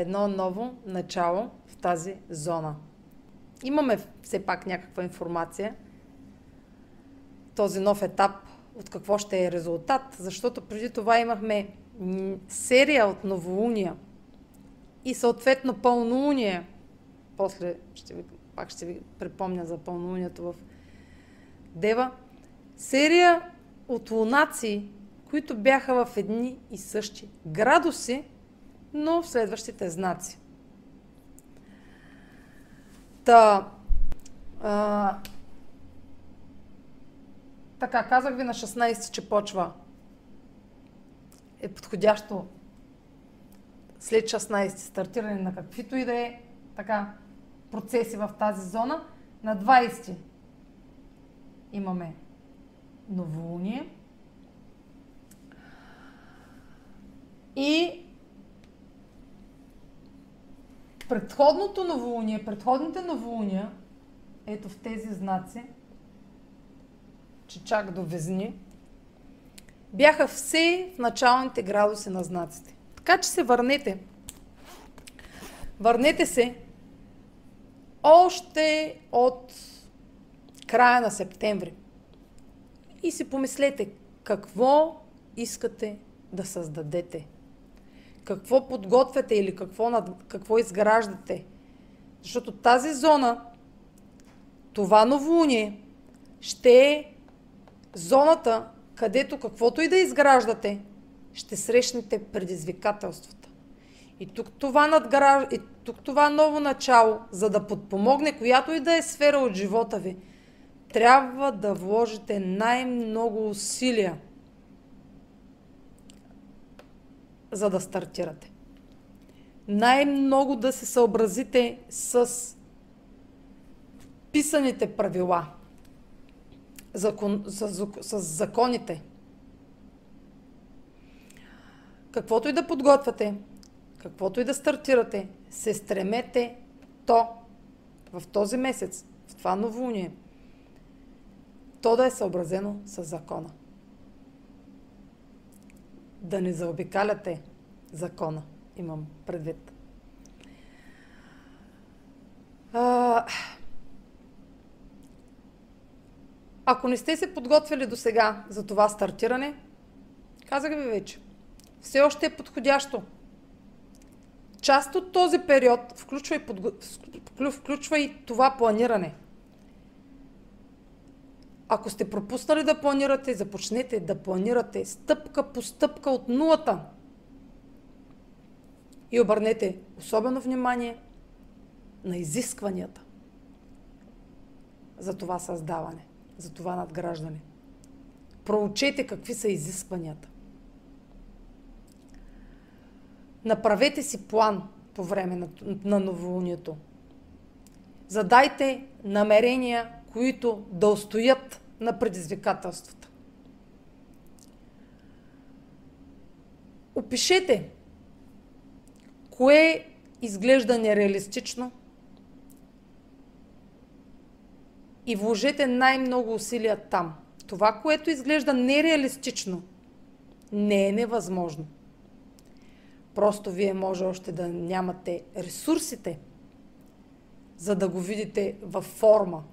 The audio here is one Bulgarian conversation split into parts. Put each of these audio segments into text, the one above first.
едно ново начало в тази зона. Имаме все пак някаква информация. Този нов етап от какво ще е резултат, защото преди това имахме серия от новолуния и съответно пълнолуние. После ще ви, пак ще ви припомня за пълнолунието в Дева. Серия от лунаци, които бяха в едни и същи градуси, но в следващите знаци. Та, а, така, казах ви на 16, че почва е подходящо след 16 стартиране на каквито и да е така процеси в тази зона. На 20 имаме новолуние. И предходното новолуние, предходните новолуния, ето в тези знаци, че чак до Везни, бяха все в началните градуси на знаците. Така че се върнете. Върнете се още от края на септември. И си помислете какво искате да създадете. Какво подготвяте или какво, над, какво изграждате. Защото тази зона, това новолуние, ще е зоната, където каквото и да изграждате, ще срещнете предизвикателствата. И тук това, надграж... и тук това ново начало, за да подпомогне която и да е сфера от живота ви, трябва да вложите най-много усилия, за да стартирате. Най-много да се съобразите с писаните правила, закон, с, с законите. Каквото и да подготвяте, каквото и да стартирате, се стремете то в този месец, в това новолуние, то да е съобразено с закона. Да не заобикаляте закона, имам предвид. А, ако не сте се подготвили до сега за това стартиране, казах ви вече, все още е подходящо. Част от този период включва и, подго... включва и това планиране. Ако сте пропуснали да планирате, започнете да планирате стъпка по стъпка от нулата. И обърнете особено внимание на изискванията за това създаване, за това надграждане. Проучете какви са изискванията. Направете си план по време на, на новолунието. Задайте намерения, които да устоят на предизвикателствата. Опишете кое изглежда нереалистично и вложете най-много усилия там. Това, което изглежда нереалистично, не е невъзможно. Просто вие може още да нямате ресурсите, за да го видите във форма.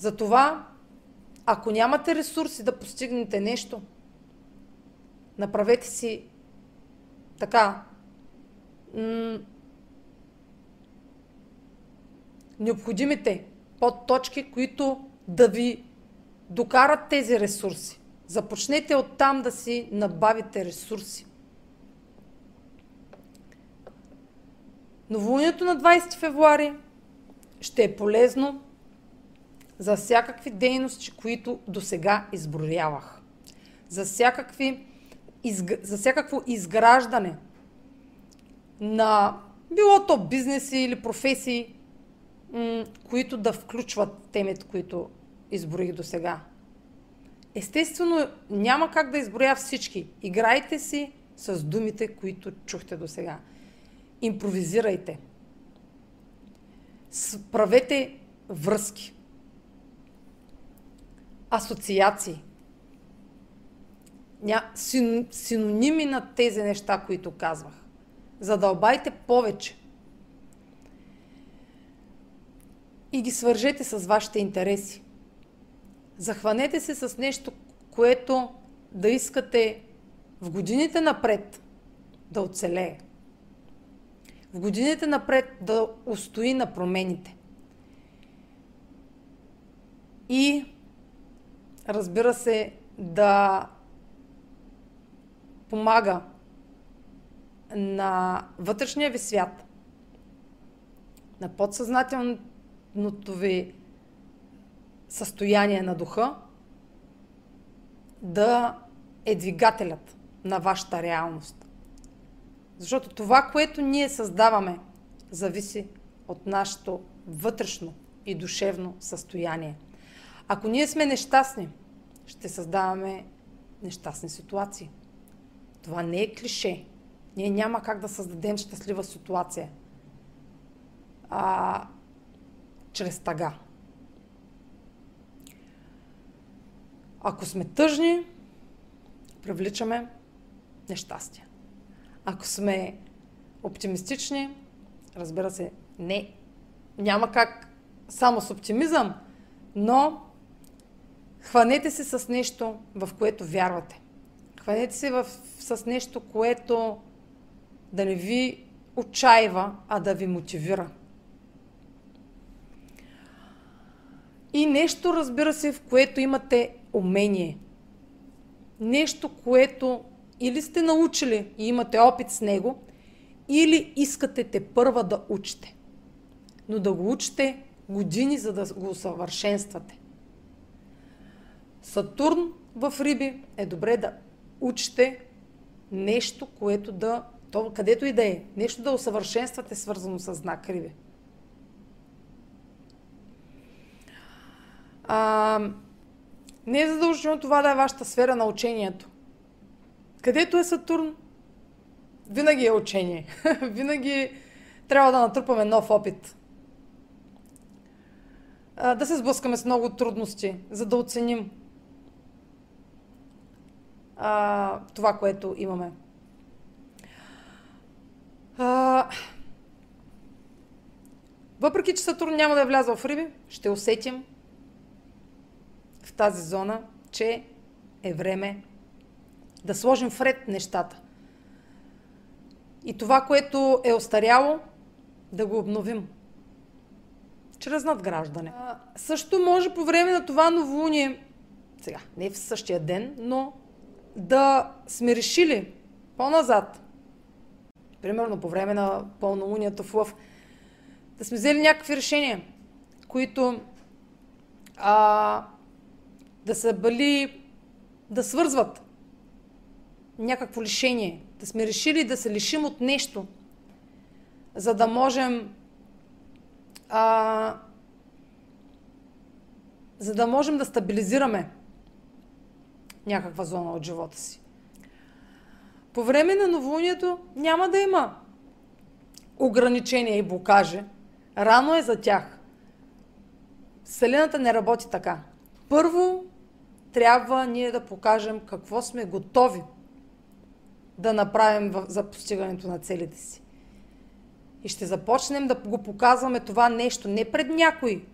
Затова, ако нямате ресурси да постигнете нещо, направете си така м- необходимите подточки, които да ви докарат тези ресурси. Започнете оттам да си набавите ресурси. Новолунието на 20 февруари ще е полезно за всякакви дейности, които до сега изброявах. За, всякакви, за всякакво изграждане на било то бизнеси или професии, които да включват темите, които изброих до сега. Естествено, няма как да изброя всички. Играйте си с думите, които чухте до сега. Импровизирайте. Правете връзки. Асоциации. Ня... Син... Синоними на тези неща, които казвах. задълбайте повече. И ги свържете с вашите интереси. Захванете се с нещо, което да искате в годините напред да оцелее. В годините напред да устои на промените. И разбира се, да помага на вътрешния ви свят, на подсъзнателното ви състояние на духа, да е двигателят на вашата реалност. Защото това, което ние създаваме, зависи от нашето вътрешно и душевно състояние. Ако ние сме нещастни, ще създаваме нещастни ситуации. Това не е клише. Ние няма как да създадем щастлива ситуация. А, чрез тъга. Ако сме тъжни, привличаме нещастие. Ако сме оптимистични, разбира се, не. Няма как само с оптимизъм, но хванете се с нещо, в което вярвате. Хванете се в, с нещо, което да не ви отчаива, а да ви мотивира. И нещо, разбира се, в което имате умение. Нещо, което или сте научили и имате опит с него, или искате те първа да учите. Но да го учите години, за да го усъвършенствате. Сатурн в Риби е добре да учите нещо, което да, то, където и да е, нещо да усъвършенствате свързано с знак Риби. А, не е задължително това да е вашата сфера на учението. Където е Сатурн, винаги е учение. винаги трябва да натрупаме нов опит. А, да се сблъскаме с много трудности, за да оценим а, това, което имаме. А, въпреки, че Сатурн няма да е влязъл в Риби, ще усетим в тази зона, че е време да сложим вред нещата. И това, което е остаряло, да го обновим. Чрез надграждане. А, също може по време на това новолуние, сега, не в същия ден, но да сме решили по-назад, примерно по време на пълнолунието в Лъв, да сме взели някакви решения, които а, да са били, да свързват някакво лишение, да сме решили да се лишим от нещо, за да можем а, за да можем да стабилизираме някаква зона от живота си. По време на новолунието няма да има ограничения и блокажи. Рано е за тях. Вселената не работи така. Първо трябва ние да покажем какво сме готови да направим за постигането на целите си. И ще започнем да го показваме това нещо не пред някой.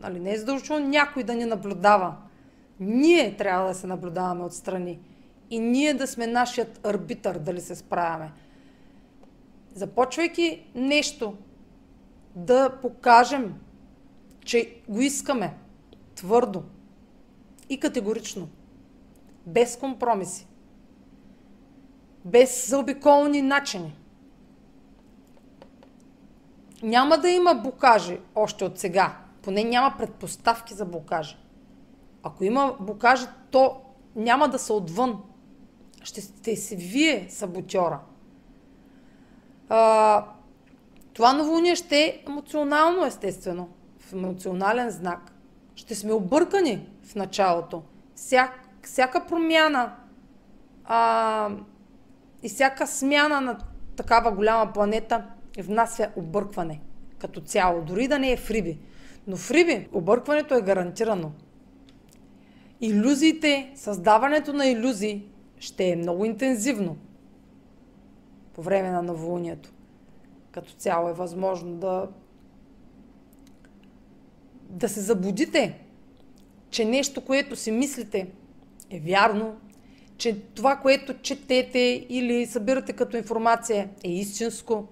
Нали, не е задължително някой да ни наблюдава. Ние трябва да се наблюдаваме отстрани. И ние да сме нашият арбитър, дали се справяме. Започвайки нещо, да покажем, че го искаме твърдо и категорично, без компромиси, без заобиколни начини. Няма да има блокажи още от сега. Поне няма предпоставки за блокажи. Ако има блокажи, то няма да са отвън. Ще сте си вие саботьора. А, това новолуние ще е емоционално, естествено. В емоционален знак. Ще сме объркани в началото. Всяк, всяка промяна а, и всяка смяна на такава голяма планета внася объркване като цяло. Дори да не е в. Но в Риби объркването е гарантирано иллюзиите, създаването на иллюзии ще е много интензивно. по време на новолунието. Като цяло е възможно да да се забудите, че нещо, което си мислите е вярно, че това, което четете или събирате като информация е истинско.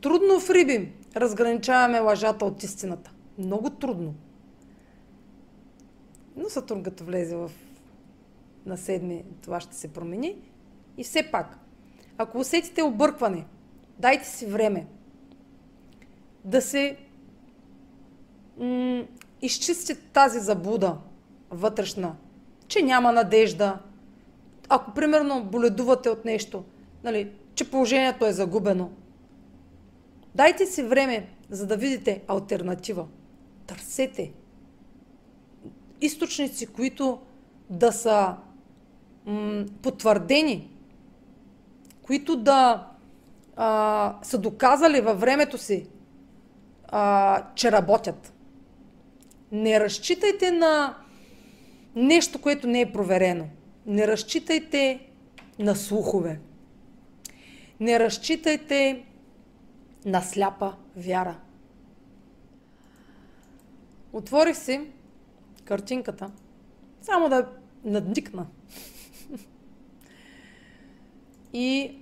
Трудно в Риби разграничаваме лъжата от истината. Много трудно. Но Сатурн като влезе в на седми, това ще се промени. И все пак, ако усетите объркване, дайте си време да се м- изчистите тази забуда вътрешна, че няма надежда. Ако примерно боледувате от нещо, нали, че положението е загубено, дайте си време, за да видите альтернатива. Търсете източници, които да са м- потвърдени, които да а, са доказали във времето си, а, че работят. Не разчитайте на нещо, което не е проверено. Не разчитайте на слухове. Не разчитайте на сляпа вяра. Отворих си картинката, само да надникна. И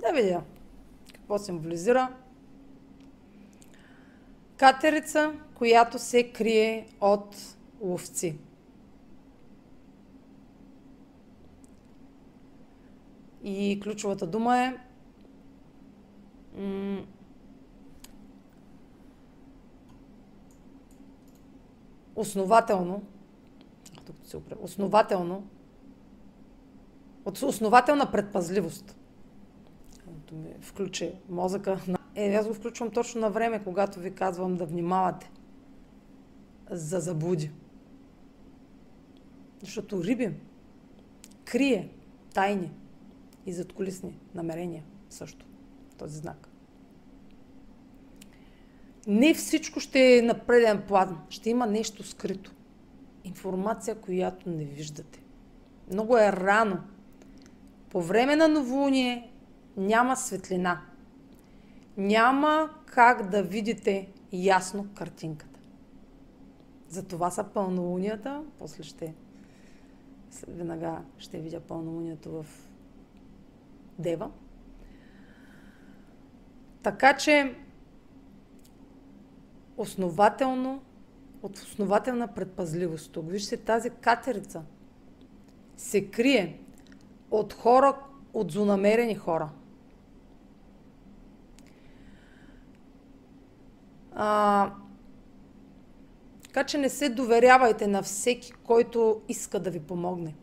да видя какво символизира. Катерица, която се крие от ловци. И ключовата дума е основателно, тук се упре, основателно, от основателна предпазливост. Като ми включи мозъка. Е, аз го включвам точно на време, когато ви казвам да внимавате за заблуди. Защото риби крие тайни и задколисни намерения също. Този знак. Не всичко ще е на преден план. Ще има нещо скрито. Информация, която не виждате. Много е рано. По време на новолуние няма светлина. Няма как да видите ясно картинката. Затова са пълнолунията. После ще веднага ще видя пълнолунието в Дева. Така че основателно, от основателна предпазливост. Тук вижте тази катерица се крие от хора, от злонамерени хора. А, така че не се доверявайте на всеки, който иска да ви помогне.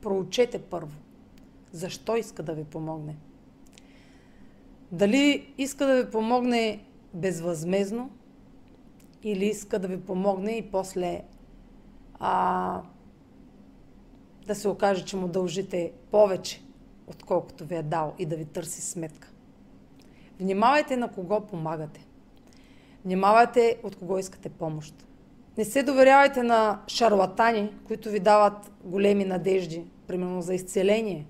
Проучете първо. Защо иска да ви помогне? Дали иска да ви помогне безвъзмезно или иска да ви помогне и после а, да се окаже, че му дължите повече, отколкото ви е дал и да ви търси сметка. Внимавайте на кого помагате. Внимавайте от кого искате помощ. Не се доверявайте на шарлатани, които ви дават големи надежди, примерно за изцеление.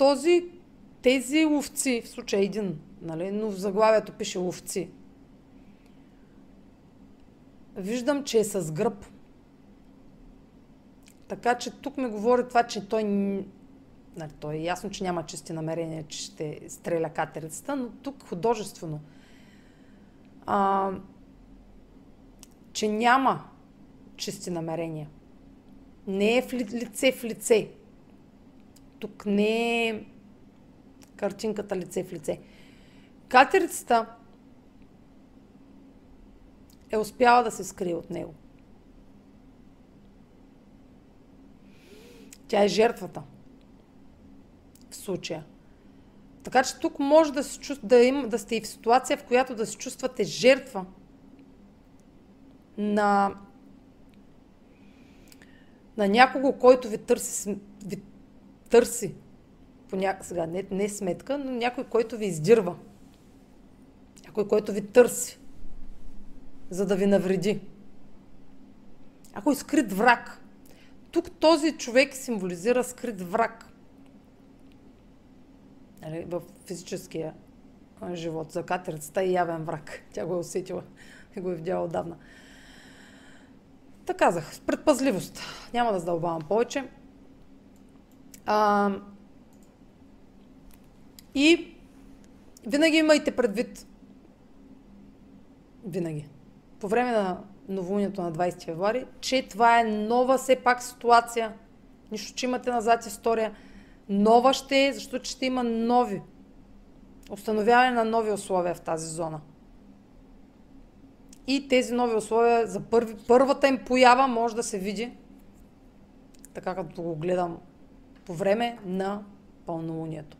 Този, тези ловци, в случай един, нали, но в заглавието пише ловци, виждам, че е с гръб. Така че тук ми говори това, че той Нали, то е ясно, че няма чисти намерения, че ще стреля катерицата, но тук художествено. А, че няма чисти намерения. Не е в лице в лице. Тук не е картинката лице в лице. Катерицата е успяла да се скрие от него. Тя е жертвата случая. Така че тук може да, се да, им, да сте и в ситуация, в която да се чувствате жертва на, на някого, който ви търси, ви търси по ня... сега не, не сметка, но някой, който ви издирва. Някой, който ви търси, за да ви навреди. Ако е скрит враг. Тук този човек символизира скрит враг. Нали, в физическия живот. За катерицата е явен враг. Тя го е усетила и го е видяла отдавна. Така казах, предпазливост. Няма да задълбавам повече. А, и винаги имайте предвид, винаги, по време на новолунието на 20 февруари, че това е нова все пак ситуация. Нищо, че имате назад история. Нова ще е, защото ще има нови. Установяване на нови условия в тази зона. И тези нови условия за първи, първата им поява може да се види, така като го гледам по време на пълнолунието.